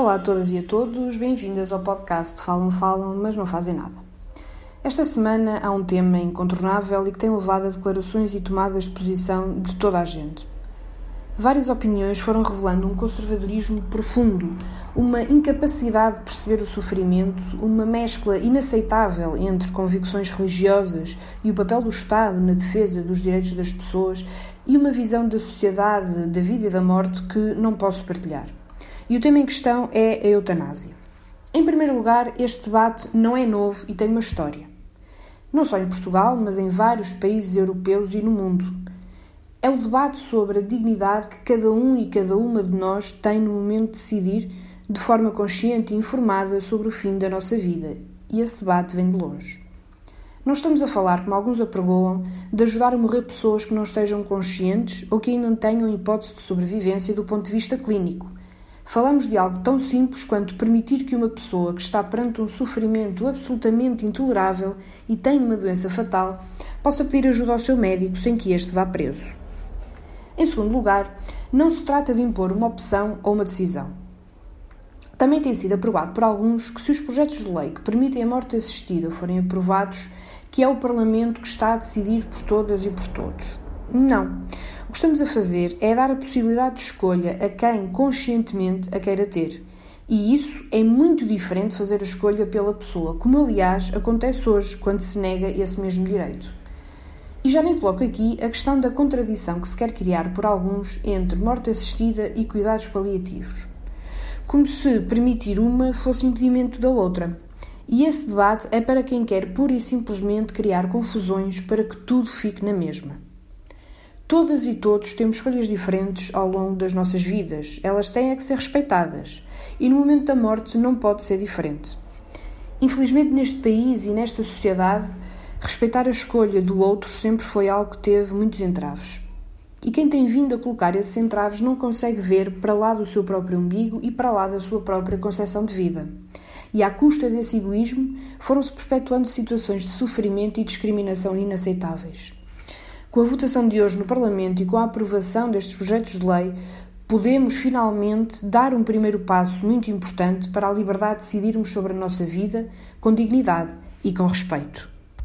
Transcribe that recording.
Olá a todas e a todos, bem-vindas ao podcast Falam, Falam, mas não fazem nada. Esta semana há um tema incontornável e que tem levado a declarações e tomadas de posição de toda a gente. Várias opiniões foram revelando um conservadorismo profundo, uma incapacidade de perceber o sofrimento, uma mescla inaceitável entre convicções religiosas e o papel do Estado na defesa dos direitos das pessoas e uma visão da sociedade, da vida e da morte que não posso partilhar. E o tema em questão é a eutanásia. Em primeiro lugar, este debate não é novo e tem uma história. Não só em Portugal, mas em vários países europeus e no mundo. É o debate sobre a dignidade que cada um e cada uma de nós tem no momento de decidir de forma consciente e informada sobre o fim da nossa vida. E esse debate vem de longe. Não estamos a falar, como alguns apregoam, de ajudar a morrer pessoas que não estejam conscientes ou que ainda não tenham hipótese de sobrevivência do ponto de vista clínico Falamos de algo tão simples quanto permitir que uma pessoa que está perante um sofrimento absolutamente intolerável e tem uma doença fatal possa pedir ajuda ao seu médico sem que este vá preso. Em segundo lugar, não se trata de impor uma opção ou uma decisão. Também tem sido aprovado por alguns que, se os projetos de lei que permitem a morte assistida forem aprovados, que é o Parlamento que está a decidir por todas e por todos. Não. O que estamos a fazer é dar a possibilidade de escolha a quem conscientemente a queira ter. E isso é muito diferente de fazer a escolha pela pessoa, como aliás acontece hoje quando se nega esse mesmo direito. E já nem coloco aqui a questão da contradição que se quer criar por alguns entre morte assistida e cuidados paliativos. Como se permitir uma fosse impedimento da outra. E esse debate é para quem quer pura e simplesmente criar confusões para que tudo fique na mesma. Todas e todos temos escolhas diferentes ao longo das nossas vidas. Elas têm a que ser respeitadas. E no momento da morte não pode ser diferente. Infelizmente, neste país e nesta sociedade, respeitar a escolha do outro sempre foi algo que teve muitos entraves. E quem tem vindo a colocar esses entraves não consegue ver para lá do seu próprio umbigo e para lá da sua própria concepção de vida. E à custa desse egoísmo, foram-se perpetuando situações de sofrimento e discriminação inaceitáveis. Com a votação de hoje no Parlamento e com a aprovação destes projetos de lei, podemos finalmente dar um primeiro passo muito importante para a liberdade de decidirmos sobre a nossa vida com dignidade e com respeito.